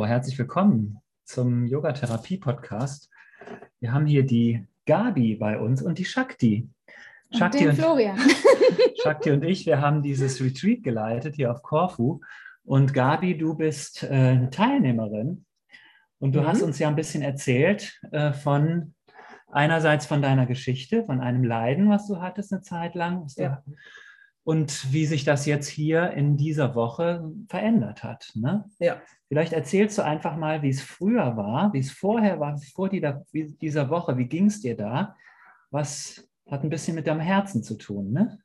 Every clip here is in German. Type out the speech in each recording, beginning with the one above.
Hallo, herzlich willkommen zum Yoga-Therapie-Podcast. Wir haben hier die Gabi bei uns und die Shakti. Shakti und, den Florian. Shakti und ich, wir haben dieses Retreat geleitet hier auf Korfu. Und Gabi, du bist äh, eine Teilnehmerin und du mhm. hast uns ja ein bisschen erzählt äh, von einerseits von deiner Geschichte, von einem Leiden, was du hattest eine Zeit lang. Ja. Und wie sich das jetzt hier in dieser Woche verändert hat. Ne? Ja. Vielleicht erzählst du einfach mal, wie es früher war, wie es vorher war, vor dieser Woche. Wie ging es dir da? Was hat ein bisschen mit deinem Herzen zu tun, ne?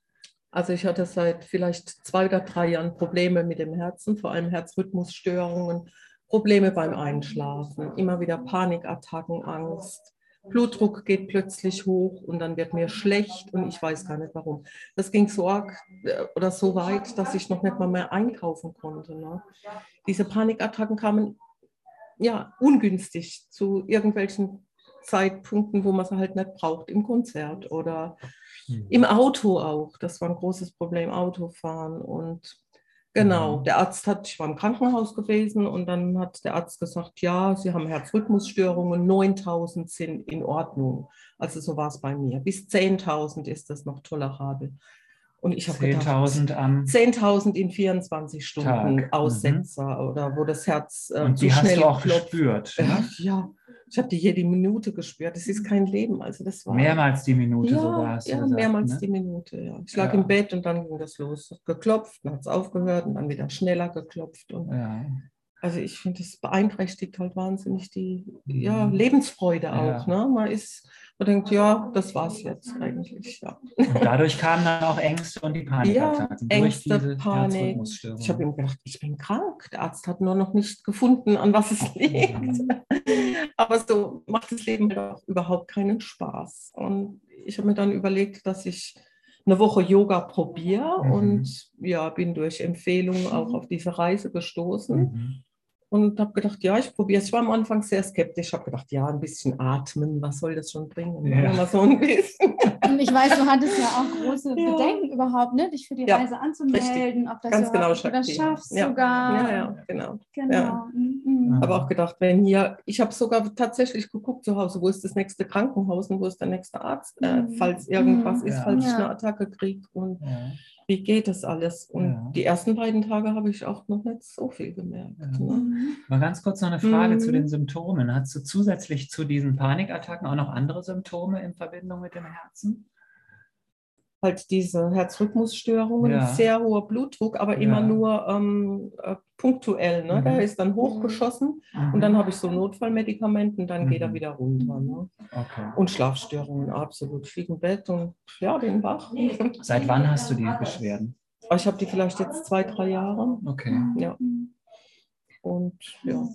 Also ich hatte seit vielleicht zwei oder drei Jahren Probleme mit dem Herzen, vor allem Herzrhythmusstörungen, Probleme beim Einschlafen, immer wieder Panikattacken, Angst. Blutdruck geht plötzlich hoch und dann wird mir schlecht und ich weiß gar nicht warum. Das ging so arg äh, oder so weit, dass ich noch nicht mal mehr einkaufen konnte. Ne? Diese Panikattacken kamen ja ungünstig zu irgendwelchen Zeitpunkten, wo man sie halt nicht braucht, im Konzert oder hm. im Auto auch. Das war ein großes Problem, Autofahren und Genau, der Arzt hat, ich war im Krankenhaus gewesen und dann hat der Arzt gesagt, ja, Sie haben Herzrhythmusstörungen, 9000 sind in Ordnung. Also so war es bei mir. Bis 10.000 ist das noch tolerabel. Und ich habe 10.000 am 10.000 in 24 Stunden Tag. Mhm. Aussetzer mhm. oder wo das Herz äh, und die zu schnell hast du auch klopft. gespürt. Ne? Ja, ich habe die jede Minute gespürt. Das ist kein Leben. Also das war mehrmals die Minute ja, sogar. ja, gesagt, mehrmals ne? die Minute. Ja. Ich lag ja. im Bett und dann ging das los. Geklopft, dann hat es aufgehört und dann wieder schneller geklopft. Und ja. Also ich finde, das beeinträchtigt halt wahnsinnig die ja, Lebensfreude auch. Ne? Man ist man denkt, ja, das war's jetzt eigentlich. Ja. Und dadurch kamen dann auch Ängste und die Panikattacken. Ja, Ängste, Panik. Ich habe ihm gedacht, ich bin krank. Der Arzt hat nur noch nicht gefunden, an was es liegt. Mhm. Aber so macht das Leben halt auch überhaupt keinen Spaß. Und ich habe mir dann überlegt, dass ich eine Woche Yoga probiere mhm. und ja, bin durch Empfehlungen auch auf diese Reise gestoßen. Mhm und habe gedacht, ja, ich probiere es. Ich war am Anfang sehr skeptisch, habe gedacht, ja, ein bisschen atmen, was soll das schon bringen? Ja. Mal so ein bisschen. Und ich weiß, du hattest ja auch große ja. Bedenken überhaupt, ne? dich für die ja, Reise anzumelden, ob das Ganz genau, du das schaffst ja. sogar. Ja, ja, genau. genau. Mhm. Habe auch gedacht, wenn hier, ich habe sogar tatsächlich geguckt zu Hause, wo ist das nächste Krankenhaus und wo ist der nächste Arzt, äh, mhm. falls irgendwas mhm. ist, falls ich eine Attacke kriege. Und wie geht das alles? Und ja. die ersten beiden Tage habe ich auch noch nicht so viel gemerkt. Ja. Ne? Mhm. Mal ganz kurz noch eine Frage mhm. zu den Symptomen. Hast du zusätzlich zu diesen Panikattacken auch noch andere Symptome in Verbindung mit dem Herzen? Halt diese Herzrhythmusstörungen, ja. sehr hoher Blutdruck, aber ja. immer nur ähm, äh, punktuell. Ne? Mhm. Der ist dann hochgeschossen mhm. und dann habe ich so Notfallmedikamenten, und dann mhm. geht er mhm. wieder runter. Ne? Okay. Und Schlafstörungen, absolut. Ich liege im Bett und ja, bin wach. Seit wann hast du die Beschwerden? Ich habe die vielleicht jetzt zwei, drei Jahre. Okay. Ja. Und ja.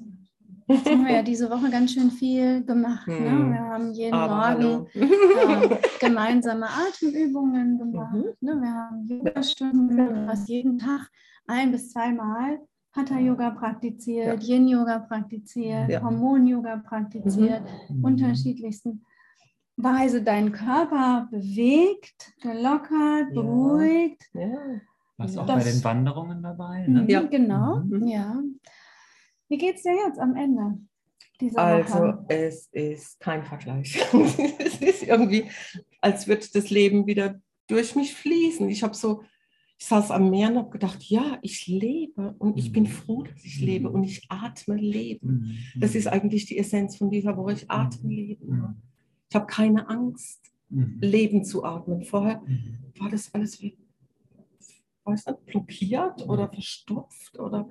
Jetzt haben wir ja diese Woche ganz schön viel gemacht. Ne? Hm. Wir haben jeden Aber Morgen äh, gemeinsame Atemübungen gemacht. Mhm. Ne? Wir haben Yoga-Stunden, fast jeden Tag ein bis zweimal Hatha-Yoga praktiziert, ja. Yin-Yoga praktiziert, ja. Hormon-Yoga praktiziert, mhm. unterschiedlichsten Weise deinen Körper bewegt, gelockert, ja. beruhigt. Ja. Warst auch bei den Wanderungen dabei? Ne? Ja, genau. Mhm. Ja. Wie geht es dir jetzt am Ende? also Woche? es ist kein Vergleich. es ist irgendwie, als würde das Leben wieder durch mich fließen. Ich habe so, ich saß am Meer und habe gedacht, ja, ich lebe und ich bin froh, dass ich lebe und ich atme Leben. Das ist eigentlich die Essenz von dieser Woche. Ich atme Leben. Ich habe keine Angst, Leben zu atmen. Vorher war das alles wie, weiß nicht, blockiert oder verstopft oder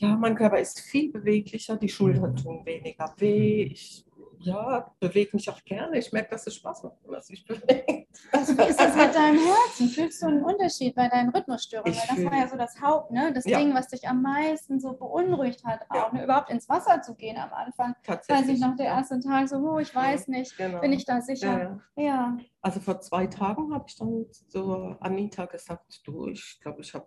ja, mein Körper ist viel beweglicher, die Schultern tun weniger weh. Ich ja, bewege mich auch gerne. Ich merke, dass es Spaß macht, dass ich bewege. Also wie ist das mit deinem Herzen? Fühlst du einen Unterschied bei deinen Rhythmusstörungen? Weil das war ja so das Haupt, ne? das ja. Ding, was dich am meisten so beunruhigt hat, auch ja. ne? überhaupt ins Wasser zu gehen am Anfang. Weiß ich noch, der erste Tag so, oh, ich weiß nicht, genau. bin ich da sicher? Ja, ja. Also vor zwei Tagen habe ich dann so Anita gesagt, du, ich glaube, ich habe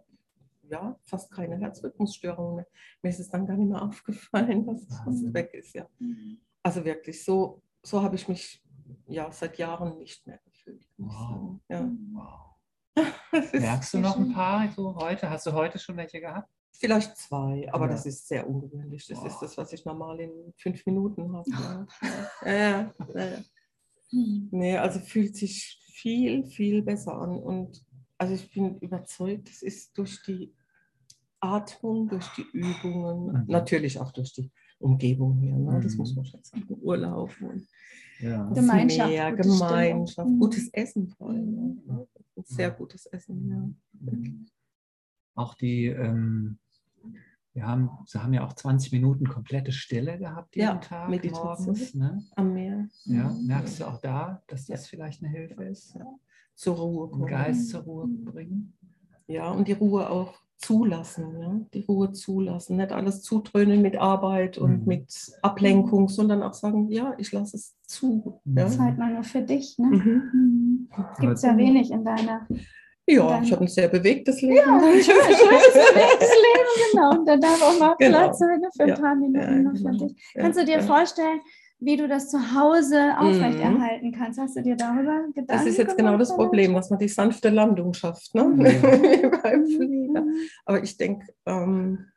ja, fast keine Herzrhythmusstörungen mehr. Mir ist es dann gar nicht mehr aufgefallen, dass es, dass es weg ist. Ja. Mhm. Also wirklich, so, so habe ich mich ja seit Jahren nicht mehr gefühlt. Wow. Ja. wow. Merkst du noch ein paar so heute? Hast du heute schon welche gehabt? Vielleicht zwei, aber ja. das ist sehr ungewöhnlich. Das Boah. ist das, was ich normal in fünf Minuten habe. Ja. ja, ja, Nee, also fühlt sich viel, viel besser an. Und also ich bin überzeugt, das ist durch die Atmung, durch die Übungen, mhm. natürlich auch durch die Umgebung hier. Ne? Das mhm. muss man schon sagen. Urlaub und ja. Gemeinschaft. Mehr, Gemeinschaft, mhm. gutes Essen vor allem. Ne? Sehr gutes Essen, ja. Mhm. Auch die, ähm, wir haben, sie haben ja auch 20 Minuten komplette Stille gehabt jeden ja, Tag Meditation morgens. Ne? Am Meer. Ja, merkst du auch da, dass das vielleicht eine Hilfe ist? Ja. Zur Ruhe kommen. Den Geist zur Ruhe bringen. Ja, und die Ruhe auch zulassen, ja? die Ruhe zulassen, nicht alles zutrönen mit Arbeit und mhm. mit Ablenkung, sondern auch sagen, ja, ich lasse es zu. Ja? Zeit mal nur für dich. Ne? Mhm. Mhm. Gibt es ja wenig in deiner. Ja, in ich habe ein sehr bewegtes Leben. Ja, ein schönes, bewegtes Leben, genau. Und da darf auch mal genau. Platz sein für ein ja. paar Minuten ja, nur für genau. dich. Kannst du dir vorstellen, wie du das zu Hause aufrechterhalten kannst. Hast du dir darüber Gedanken Das ist jetzt genau das Problem, dass man die sanfte Landung schafft, ne? Mhm. beim Flieger. Aber ich denke, ähm,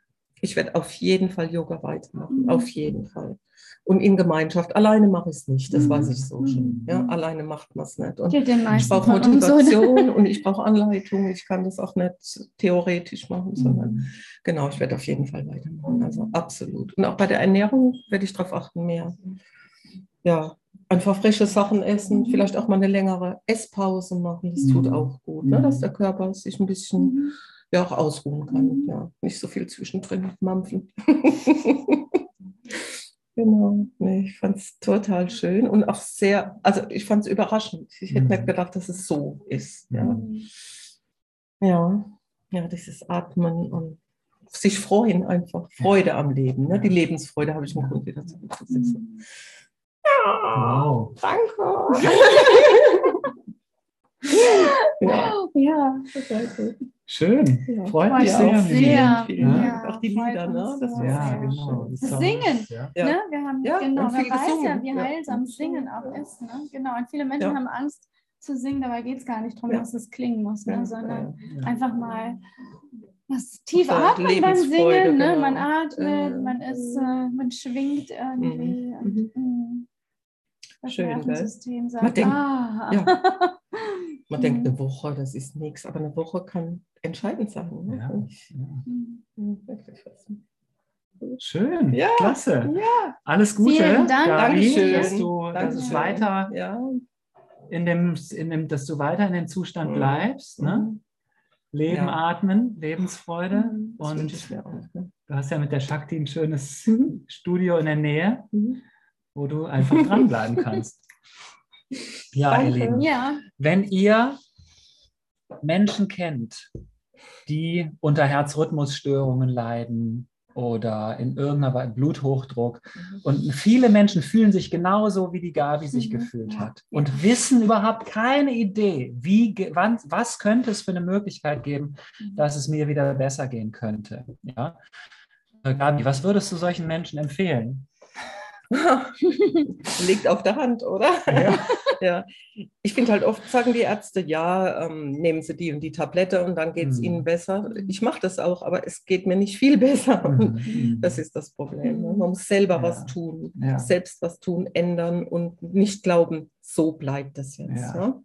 ich werde auf jeden Fall Yoga weitermachen, mhm. auf jeden Fall. Und in Gemeinschaft. Alleine mache ich es nicht, das mhm. weiß ich so schon. Ja, mhm. alleine macht man es nicht. Und ich brauche Motivation und ich brauche Anleitung. Ich kann das auch nicht theoretisch machen, sondern mhm. genau, ich werde auf jeden Fall weitermachen. Also absolut. Und auch bei der Ernährung werde ich darauf achten, mehr. Ja, einfach frische Sachen essen, vielleicht auch mal eine längere Esspause machen. Das tut auch gut, ne? dass der Körper sich ein bisschen ja, auch ausruhen kann. Ja, nicht so viel zwischendrin mampfen. Genau, nee, ich fand es total schön und auch sehr, also ich fand es überraschend. Ich hätte mhm. nicht gedacht, dass es so ist. Ja. ja, ja, dieses Atmen und sich freuen einfach, Freude am Leben. Ne? Die Lebensfreude habe ich im Grunde wieder zurückgesetzt. Ja, wow. danke. ja, ja, total gut. Schön, ja. freut mich sehr. sehr. Vielen, ja. Auch die Lieder, ne? Das ja, genau. Singen, ja. ne? Wir haben, ja, genau, man weiß gesungen. ja, wie heilsam Singen auch ist, ne? Genau, und viele Menschen haben Angst zu singen, dabei geht es gar nicht darum, dass es klingen muss, ne? sondern einfach mal das tief atmen beim Singen, ne? Genau. man atmet, man ist, äh, man schwingt irgendwie. Mhm. Und, mhm. Das Schön, Nervensystem sagt, man denkt, ah. man denkt, eine Woche, das ist nichts, aber eine Woche kann entscheidend sein. Ne? Ja. Ja. Schön, ja. klasse. Ja. Alles Gute, Vielen Dank. Gabi, dass du, dass es weiter ja. in dem, in dem, dass du weiter in dem Zustand mhm. bleibst. Ne? Mhm. Leben, atmen, Lebensfreude. Mhm. Und ne? du hast ja mit der Shakti ein schönes mhm. Studio in der Nähe, mhm. wo du einfach dranbleiben kannst. Ja, Danke. ihr Lieben. Ja. Wenn ihr Menschen kennt, die unter Herzrhythmusstörungen leiden oder in irgendeiner Weise Bluthochdruck. Mhm. Und viele Menschen fühlen sich genauso, wie die Gabi sich mhm. gefühlt hat und wissen überhaupt keine Idee, wie, wann, was könnte es für eine Möglichkeit geben, mhm. dass es mir wieder besser gehen könnte. Ja? Äh, Gabi, was würdest du solchen Menschen empfehlen? Liegt auf der Hand, oder? Ja. ja. Ich finde halt oft, sagen die Ärzte, ja, ähm, nehmen Sie die und die Tablette und dann geht es mhm. Ihnen besser. Ich mache das auch, aber es geht mir nicht viel besser. Mhm. Das ist das Problem. Ne? Man muss selber ja. was tun, ja. selbst was tun, ändern und nicht glauben, so bleibt das jetzt. Ja, ne?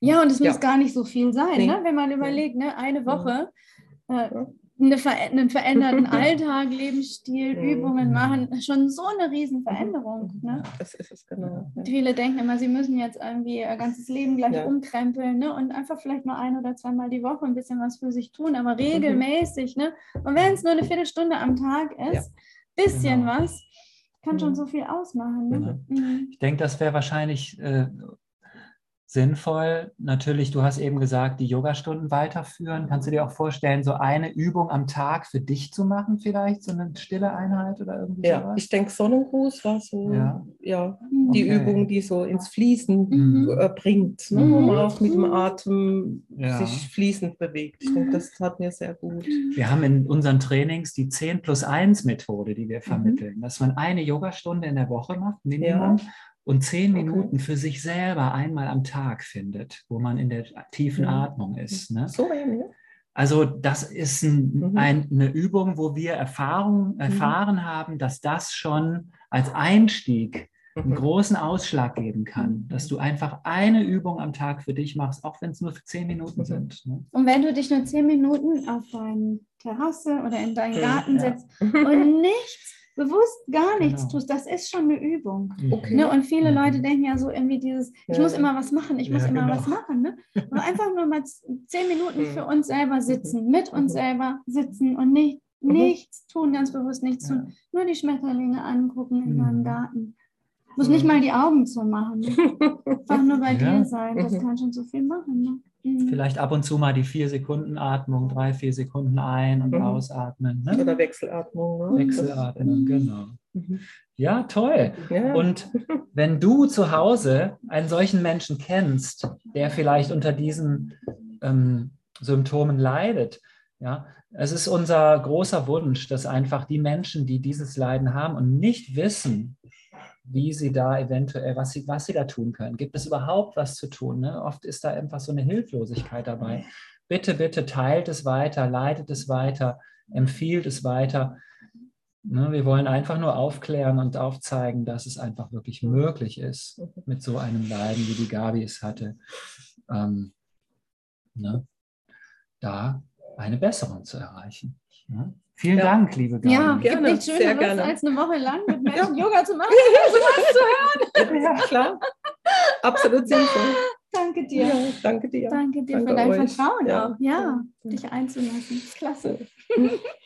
ja und es muss gar nicht so viel sein, nee. ne? wenn man überlegt, ne? eine Woche. Äh, eine Ver einen veränderten Alltag, Lebensstil, mhm. Übungen machen, schon so eine Riesenveränderung. Ne? Das ist es genau. Ja. Viele denken immer, sie müssen jetzt irgendwie ihr ganzes Leben gleich ja. umkrempeln ne? und einfach vielleicht nur ein oder zweimal die Woche ein bisschen was für sich tun, aber regelmäßig. Ne? Und wenn es nur eine Viertelstunde am Tag ist, ja. bisschen genau. was, kann schon mhm. so viel ausmachen. Ne? Genau. Mhm. Ich denke, das wäre wahrscheinlich äh, sinnvoll. Natürlich, du hast eben gesagt, die Yogastunden weiterführen. Kannst du dir auch vorstellen, so eine Übung am Tag für dich zu machen, vielleicht so eine stille Einheit oder irgendwie Ja, sowas? ich denke, Sonnengruß war so ja. ja die okay. Übung, die so ins Fließen mhm. Äh, bringt, ne? wo man auch mit dem Atem ja. sich fließend bewegt. Ich denke, das tat mir sehr gut. Wir haben in unseren Trainings die 10 plus 1 Methode, die wir mhm. vermitteln, mhm. dass man eine Yogastunde in der Woche macht, Minimum. Ja und zehn Minuten für sich selber einmal am Tag findet, wo man in der tiefen Atmung ist. Ne? So. Also das ist ein, mhm. ein, eine Übung, wo wir Erfahrung, mhm. erfahren haben, dass das schon als Einstieg einen mhm. großen Ausschlag geben kann, dass du einfach eine Übung am Tag für dich machst, auch wenn es nur für zehn Minuten sind. Ne? Und wenn du dich nur zehn Minuten auf deine Terrasse oder in deinen Garten ja. setzt und nichts bewusst gar nichts genau. tust, das ist schon eine Übung. Mhm. Okay. Ne? Und viele mhm. Leute denken ja so irgendwie dieses, ich ja. muss immer was machen, ich muss ja, immer genau. was machen. Ne? Und einfach nur mal zehn Minuten für uns selber sitzen, mit uns selber sitzen und nicht, nichts tun, ganz bewusst nichts tun. Nur die Schmetterlinge angucken in meinem Garten. Muss nicht mal die Augen zu machen. Ne? Einfach nur bei ja. dir sein. Das mhm. kann schon so viel machen. Mhm. Vielleicht ab und zu mal die vier Sekunden Atmung, drei, vier Sekunden ein- und mhm. ausatmen. Ne? Oder Wechselatmung. Ne? Wechselatmung, genau. Mhm. Ja, toll. Ja. Und wenn du zu Hause einen solchen Menschen kennst, der vielleicht unter diesen ähm, Symptomen leidet, ja, es ist unser großer Wunsch, dass einfach die Menschen, die dieses Leiden haben und nicht wissen, wie sie da eventuell, was sie, was sie da tun können. Gibt es überhaupt was zu tun? Ne? Oft ist da einfach so eine Hilflosigkeit dabei. Bitte, bitte teilt es weiter, leitet es weiter, empfiehlt es weiter. Ne? Wir wollen einfach nur aufklären und aufzeigen, dass es einfach wirklich möglich ist, mit so einem Leiden, wie die Gabi es hatte, ähm, ne? da eine Besserung zu erreichen. Ne? Vielen ja. Dank, liebe Gabi. Ja, gerne, gibt nichts Schöneres, gerne. als eine Woche lang mit Menschen ja. Yoga zu machen sowas zu hören. Ja, klar. Absolut sinnvoll. Danke dir. Ja, danke dir. Danke dir danke für dein euch. Vertrauen auch. Ja, dich einzulassen. Klasse.